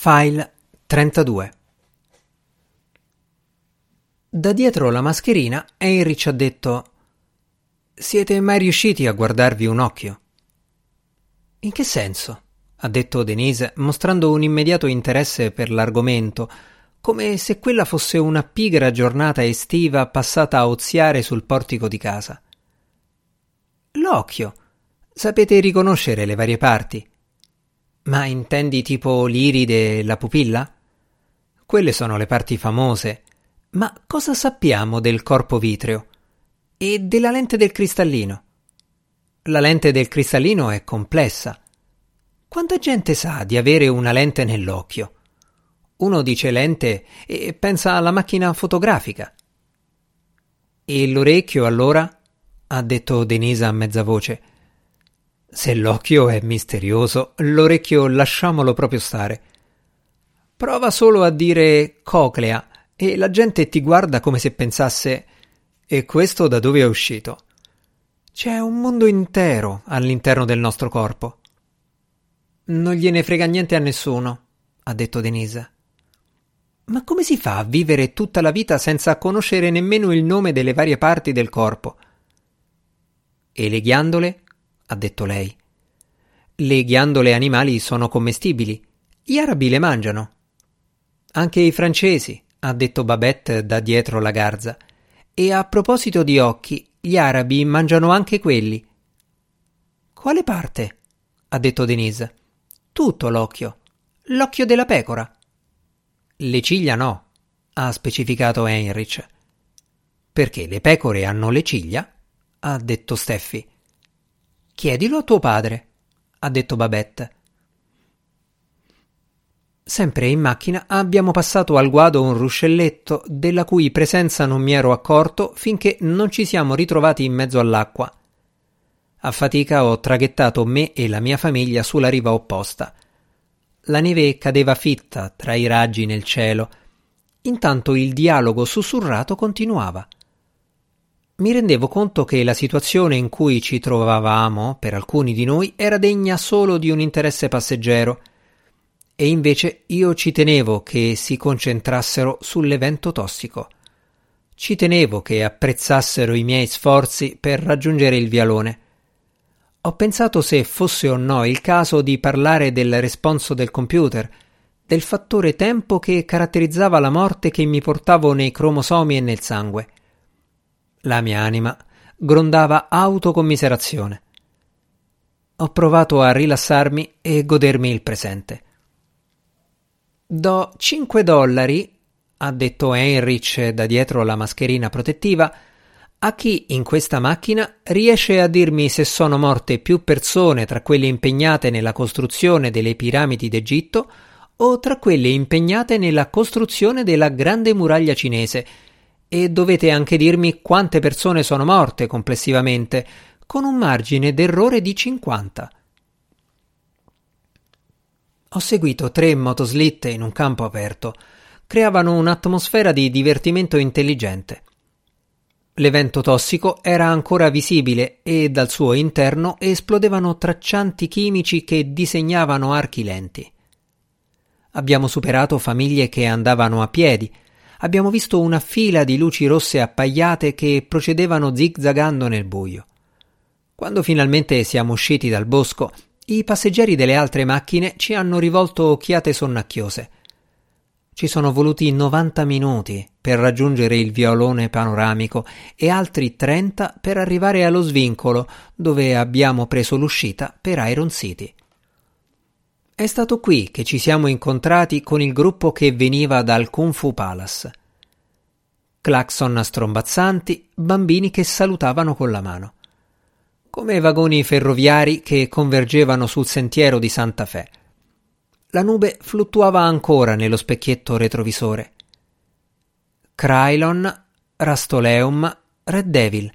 File 32 Da dietro la mascherina Heinrich ha detto Siete mai riusciti a guardarvi un occhio? In che senso? ha detto Denise, mostrando un immediato interesse per l'argomento, come se quella fosse una pigra giornata estiva passata a oziare sul portico di casa. L'occhio. Sapete riconoscere le varie parti? Ma intendi tipo l'iride e la pupilla? Quelle sono le parti famose. Ma cosa sappiamo del corpo vitreo? E della lente del cristallino? La lente del cristallino è complessa. Quanta gente sa di avere una lente nell'occhio? Uno dice lente e pensa alla macchina fotografica. E l'orecchio allora? ha detto Denisa a mezza voce. Se l'occhio è misterioso, l'orecchio lasciamolo proprio stare. Prova solo a dire coclea e la gente ti guarda come se pensasse e questo da dove è uscito? C'è un mondo intero all'interno del nostro corpo. Non gliene frega niente a nessuno, ha detto Denise. Ma come si fa a vivere tutta la vita senza conoscere nemmeno il nome delle varie parti del corpo? E le ghiandole? Ha detto lei. Le ghiandole animali sono commestibili. Gli arabi le mangiano. Anche i francesi, ha detto Babette da dietro la garza. E a proposito di occhi, gli arabi mangiano anche quelli. Quale parte? ha detto Denise. Tutto l'occhio. L'occhio della pecora. Le ciglia no, ha specificato Heinrich. Perché le pecore hanno le ciglia? ha detto Steffi. Chiedilo a tuo padre, ha detto Babette. Sempre in macchina abbiamo passato al guado un ruscelletto della cui presenza non mi ero accorto finché non ci siamo ritrovati in mezzo all'acqua. A fatica ho traghettato me e la mia famiglia sulla riva opposta. La neve cadeva fitta tra i raggi nel cielo. Intanto il dialogo sussurrato continuava mi rendevo conto che la situazione in cui ci trovavamo, per alcuni di noi, era degna solo di un interesse passeggero, e invece io ci tenevo che si concentrassero sull'evento tossico. Ci tenevo che apprezzassero i miei sforzi per raggiungere il vialone. Ho pensato se fosse o no il caso di parlare del responso del computer, del fattore tempo che caratterizzava la morte che mi portavo nei cromosomi e nel sangue. La mia anima grondava autocommiserazione. Ho provato a rilassarmi e godermi il presente. Do 5 dollari, ha detto Heinrich da dietro la mascherina protettiva, a chi in questa macchina riesce a dirmi se sono morte più persone tra quelle impegnate nella costruzione delle piramidi d'Egitto o tra quelle impegnate nella costruzione della grande muraglia cinese e dovete anche dirmi quante persone sono morte complessivamente, con un margine d'errore di 50. Ho seguito tre motoslitte in un campo aperto. Creavano un'atmosfera di divertimento intelligente. L'evento tossico era ancora visibile e dal suo interno esplodevano traccianti chimici che disegnavano archi lenti. Abbiamo superato famiglie che andavano a piedi, abbiamo visto una fila di luci rosse appagliate che procedevano zigzagando nel buio. Quando finalmente siamo usciti dal bosco, i passeggeri delle altre macchine ci hanno rivolto occhiate sonnacchiose. Ci sono voluti 90 minuti per raggiungere il violone panoramico e altri 30 per arrivare allo svincolo dove abbiamo preso l'uscita per Iron City. È stato qui che ci siamo incontrati con il gruppo che veniva dal Kung Fu Palace. Claxon strombazzanti, bambini che salutavano con la mano. Come vagoni ferroviari che convergevano sul sentiero di Santa Fe. La nube fluttuava ancora nello specchietto retrovisore. Krylon, Rastoleum, Red Devil.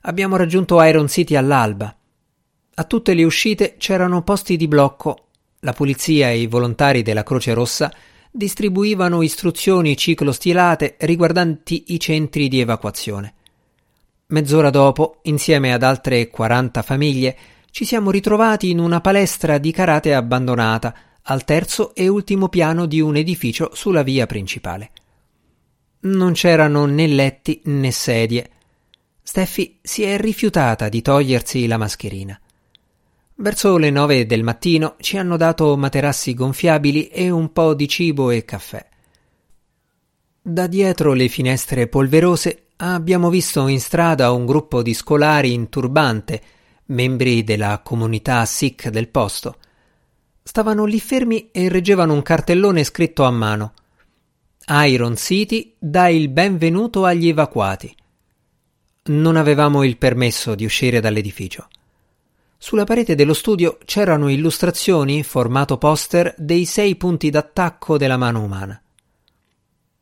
Abbiamo raggiunto Iron City all'alba. A tutte le uscite c'erano posti di blocco la polizia e i volontari della Croce Rossa distribuivano istruzioni ciclostilate riguardanti i centri di evacuazione. Mezz'ora dopo, insieme ad altre 40 famiglie, ci siamo ritrovati in una palestra di karate abbandonata, al terzo e ultimo piano di un edificio sulla via principale. Non c'erano né letti né sedie. Steffi si è rifiutata di togliersi la mascherina. Verso le nove del mattino ci hanno dato materassi gonfiabili e un po' di cibo e caffè. Da dietro le finestre polverose abbiamo visto in strada un gruppo di scolari in turbante, membri della comunità Sikh del posto. Stavano lì fermi e reggevano un cartellone scritto a mano. Iron City dà il benvenuto agli evacuati. Non avevamo il permesso di uscire dall'edificio. Sulla parete dello studio c'erano illustrazioni, formato poster, dei sei punti d'attacco della mano umana.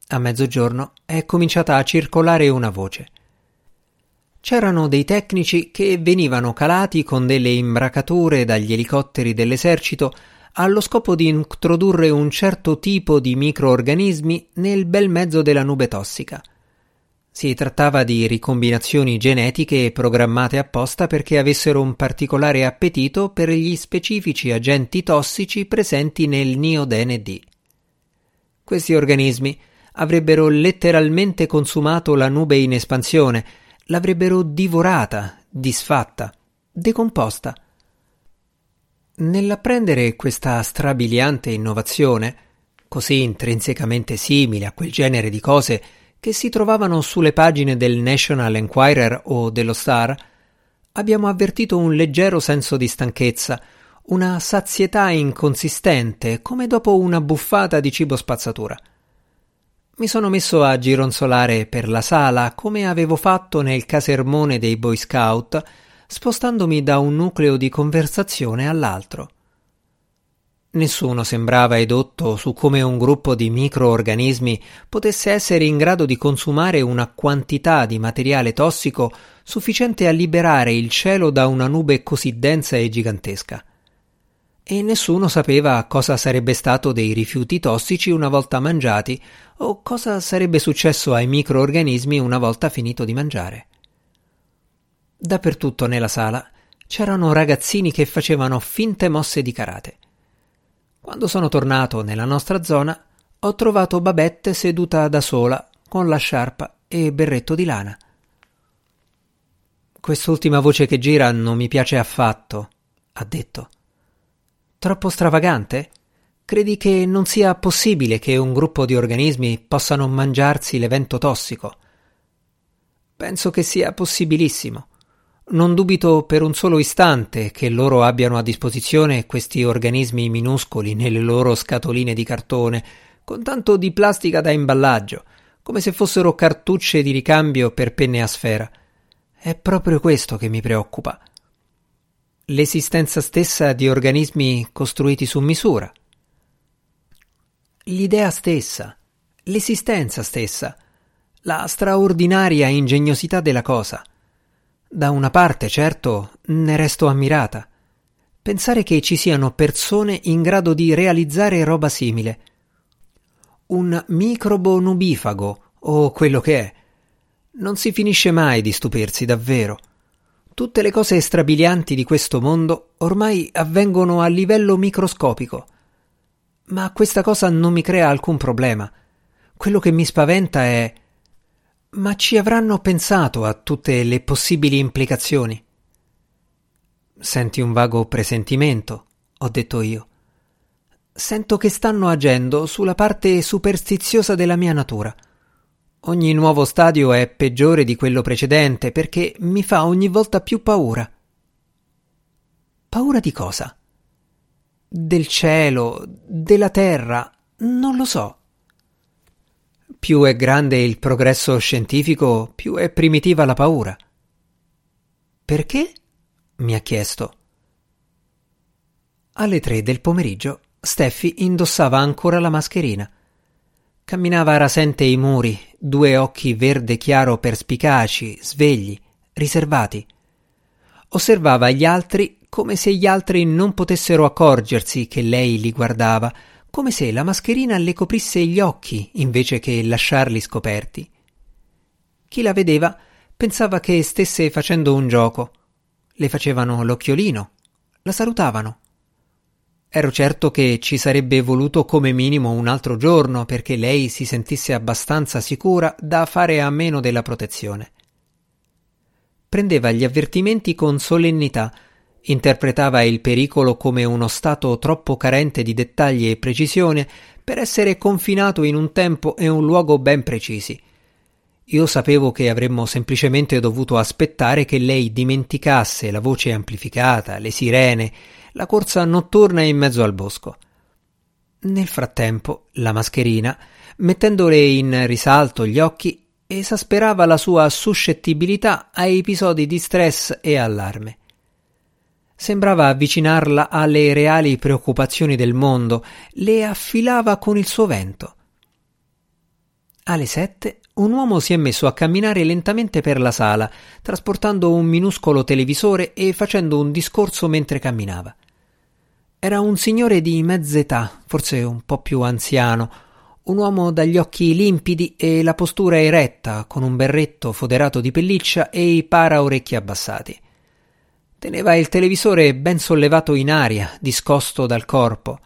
A mezzogiorno è cominciata a circolare una voce. C'erano dei tecnici che venivano calati con delle imbracature dagli elicotteri dell'esercito allo scopo di introdurre un certo tipo di microorganismi nel bel mezzo della nube tossica. Si trattava di ricombinazioni genetiche programmate apposta perché avessero un particolare appetito per gli specifici agenti tossici presenti nel niodene D. Questi organismi avrebbero letteralmente consumato la nube in espansione, l'avrebbero divorata, disfatta, decomposta. Nell'apprendere questa strabiliante innovazione, così intrinsecamente simile a quel genere di cose che si trovavano sulle pagine del National Enquirer o dello Star, abbiamo avvertito un leggero senso di stanchezza, una sazietà inconsistente, come dopo una buffata di cibo spazzatura. Mi sono messo a gironzolare per la sala come avevo fatto nel casermone dei Boy Scout, spostandomi da un nucleo di conversazione all'altro. Nessuno sembrava edotto su come un gruppo di microorganismi potesse essere in grado di consumare una quantità di materiale tossico sufficiente a liberare il cielo da una nube così densa e gigantesca e nessuno sapeva cosa sarebbe stato dei rifiuti tossici una volta mangiati o cosa sarebbe successo ai microorganismi una volta finito di mangiare. Dappertutto nella sala c'erano ragazzini che facevano finte mosse di karate. Quando sono tornato nella nostra zona ho trovato Babette seduta da sola con la sciarpa e berretto di lana. Quest'ultima voce che gira non mi piace affatto, ha detto. Troppo stravagante? Credi che non sia possibile che un gruppo di organismi possano mangiarsi l'evento tossico? Penso che sia possibilissimo. Non dubito per un solo istante che loro abbiano a disposizione questi organismi minuscoli nelle loro scatoline di cartone, con tanto di plastica da imballaggio, come se fossero cartucce di ricambio per penne a sfera. È proprio questo che mi preoccupa l'esistenza stessa di organismi costruiti su misura. L'idea stessa, l'esistenza stessa, la straordinaria ingegnosità della cosa. Da una parte, certo, ne resto ammirata. Pensare che ci siano persone in grado di realizzare roba simile. Un microbo nubifago, o quello che è. Non si finisce mai di stupirsi davvero. Tutte le cose strabilianti di questo mondo ormai avvengono a livello microscopico. Ma questa cosa non mi crea alcun problema. Quello che mi spaventa è ma ci avranno pensato a tutte le possibili implicazioni? Senti un vago presentimento, ho detto io. Sento che stanno agendo sulla parte superstiziosa della mia natura. Ogni nuovo stadio è peggiore di quello precedente perché mi fa ogni volta più paura. Paura di cosa? Del cielo, della terra, non lo so. Più è grande il progresso scientifico, più è primitiva la paura. Perché? mi ha chiesto. Alle tre del pomeriggio Steffi indossava ancora la mascherina Camminava rasente i muri, due occhi verde chiaro perspicaci, svegli, riservati. Osservava gli altri come se gli altri non potessero accorgersi che lei li guardava, come se la mascherina le coprisse gli occhi invece che lasciarli scoperti. Chi la vedeva pensava che stesse facendo un gioco. Le facevano l'occhiolino, la salutavano. Ero certo che ci sarebbe voluto come minimo un altro giorno perché lei si sentisse abbastanza sicura da fare a meno della protezione. Prendeva gli avvertimenti con solennità, interpretava il pericolo come uno stato troppo carente di dettagli e precisione per essere confinato in un tempo e un luogo ben precisi. Io sapevo che avremmo semplicemente dovuto aspettare che lei dimenticasse la voce amplificata, le sirene, la corsa notturna in mezzo al bosco. Nel frattempo, la mascherina, mettendole in risalto gli occhi, esasperava la sua suscettibilità a episodi di stress e allarme. Sembrava avvicinarla alle reali preoccupazioni del mondo, le affilava con il suo vento. Alle sette un uomo si è messo a camminare lentamente per la sala, trasportando un minuscolo televisore e facendo un discorso mentre camminava. Era un signore di mezz'età, forse un po' più anziano, un uomo dagli occhi limpidi e la postura eretta, con un berretto foderato di pelliccia e i paraorecchi abbassati. Teneva il televisore ben sollevato in aria, discosto dal corpo.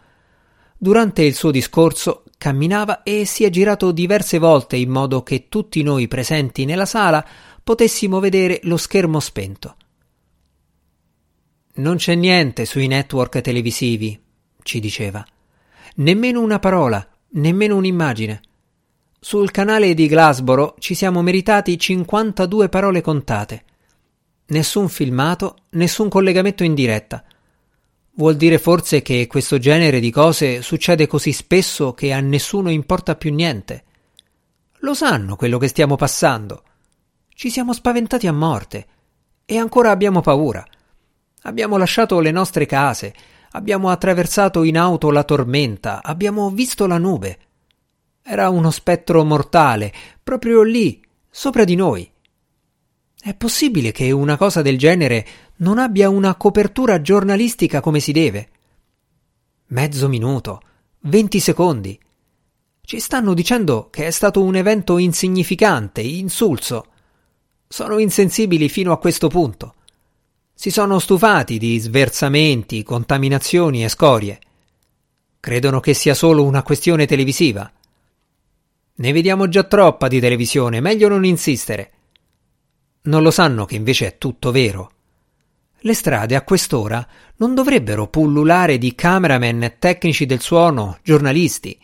Durante il suo discorso camminava e si è girato diverse volte in modo che tutti noi presenti nella sala potessimo vedere lo schermo spento. Non c'è niente sui network televisivi, ci diceva. Nemmeno una parola, nemmeno un'immagine. Sul canale di Glasboro ci siamo meritati 52 parole contate. Nessun filmato, nessun collegamento in diretta. Vuol dire forse che questo genere di cose succede così spesso che a nessuno importa più niente. Lo sanno quello che stiamo passando. Ci siamo spaventati a morte e ancora abbiamo paura. Abbiamo lasciato le nostre case, abbiamo attraversato in auto la tormenta, abbiamo visto la nube. Era uno spettro mortale, proprio lì, sopra di noi. È possibile che una cosa del genere non abbia una copertura giornalistica come si deve? Mezzo minuto, venti secondi. Ci stanno dicendo che è stato un evento insignificante, insulso. Sono insensibili fino a questo punto. Si sono stufati di sversamenti, contaminazioni e scorie. Credono che sia solo una questione televisiva. Ne vediamo già troppa di televisione, meglio non insistere. Non lo sanno che invece è tutto vero. Le strade a quest'ora non dovrebbero pullulare di cameraman, tecnici del suono, giornalisti.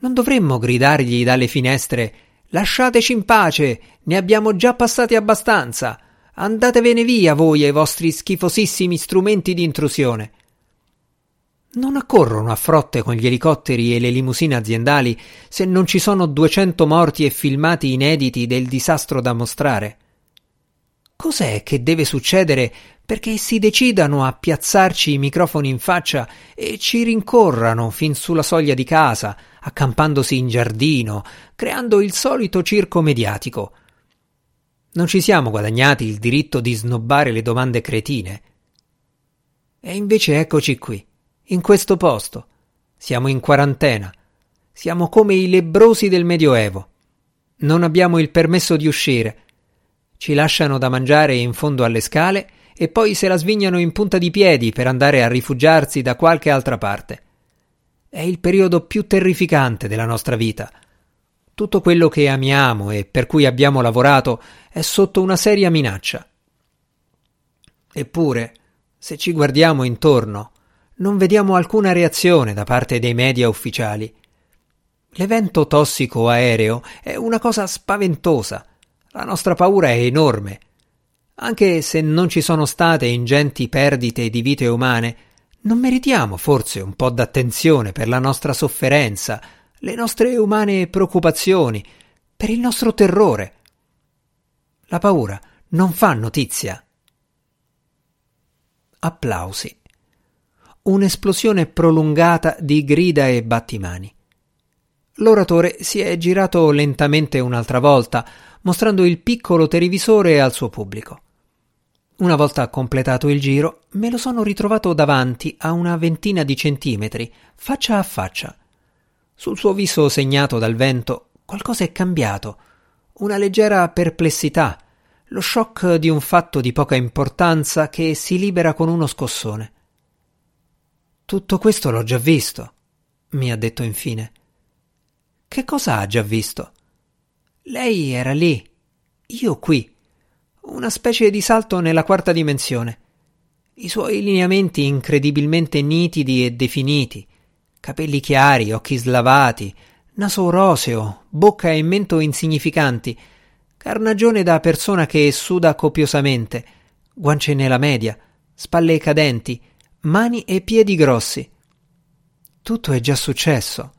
Non dovremmo gridargli dalle finestre Lasciateci in pace, ne abbiamo già passati abbastanza. Andatevene via voi e i vostri schifosissimi strumenti di intrusione. Non accorrono a frotte con gli elicotteri e le limousine aziendali se non ci sono duecento morti e filmati inediti del disastro da mostrare. Cos'è che deve succedere perché si decidano a piazzarci i microfoni in faccia e ci rincorrano fin sulla soglia di casa, accampandosi in giardino, creando il solito circo mediatico? Non ci siamo guadagnati il diritto di snobbare le domande cretine. E invece eccoci qui, in questo posto. Siamo in quarantena. Siamo come i lebrosi del Medioevo. Non abbiamo il permesso di uscire. Ci lasciano da mangiare in fondo alle scale e poi se la svignano in punta di piedi per andare a rifugiarsi da qualche altra parte. È il periodo più terrificante della nostra vita tutto quello che amiamo e per cui abbiamo lavorato è sotto una seria minaccia. Eppure, se ci guardiamo intorno, non vediamo alcuna reazione da parte dei media ufficiali. L'evento tossico aereo è una cosa spaventosa. La nostra paura è enorme. Anche se non ci sono state ingenti perdite di vite umane, non meritiamo forse un po' d'attenzione per la nostra sofferenza, le nostre umane preoccupazioni, per il nostro terrore. La paura non fa notizia. Applausi. Un'esplosione prolungata di grida e battimani. L'oratore si è girato lentamente un'altra volta, mostrando il piccolo televisore al suo pubblico. Una volta completato il giro, me lo sono ritrovato davanti a una ventina di centimetri, faccia a faccia. Sul suo viso segnato dal vento qualcosa è cambiato, una leggera perplessità, lo shock di un fatto di poca importanza che si libera con uno scossone. Tutto questo l'ho già visto, mi ha detto infine. Che cosa ha già visto? Lei era lì, io qui. Una specie di salto nella quarta dimensione. I suoi lineamenti incredibilmente nitidi e definiti, capelli chiari, occhi slavati, naso roseo, bocca e mento insignificanti, carnagione da persona che suda copiosamente, guance nella media, spalle cadenti, mani e piedi grossi. Tutto è già successo.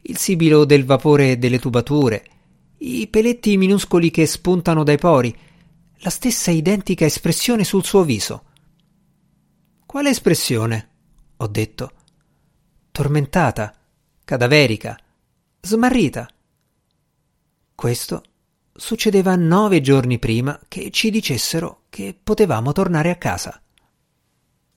Il sibilo del vapore delle tubature, i peletti minuscoli che spuntano dai pori, la stessa identica espressione sul suo viso. Quale espressione? ho detto. Tormentata, cadaverica, smarrita. Questo succedeva nove giorni prima che ci dicessero che potevamo tornare a casa.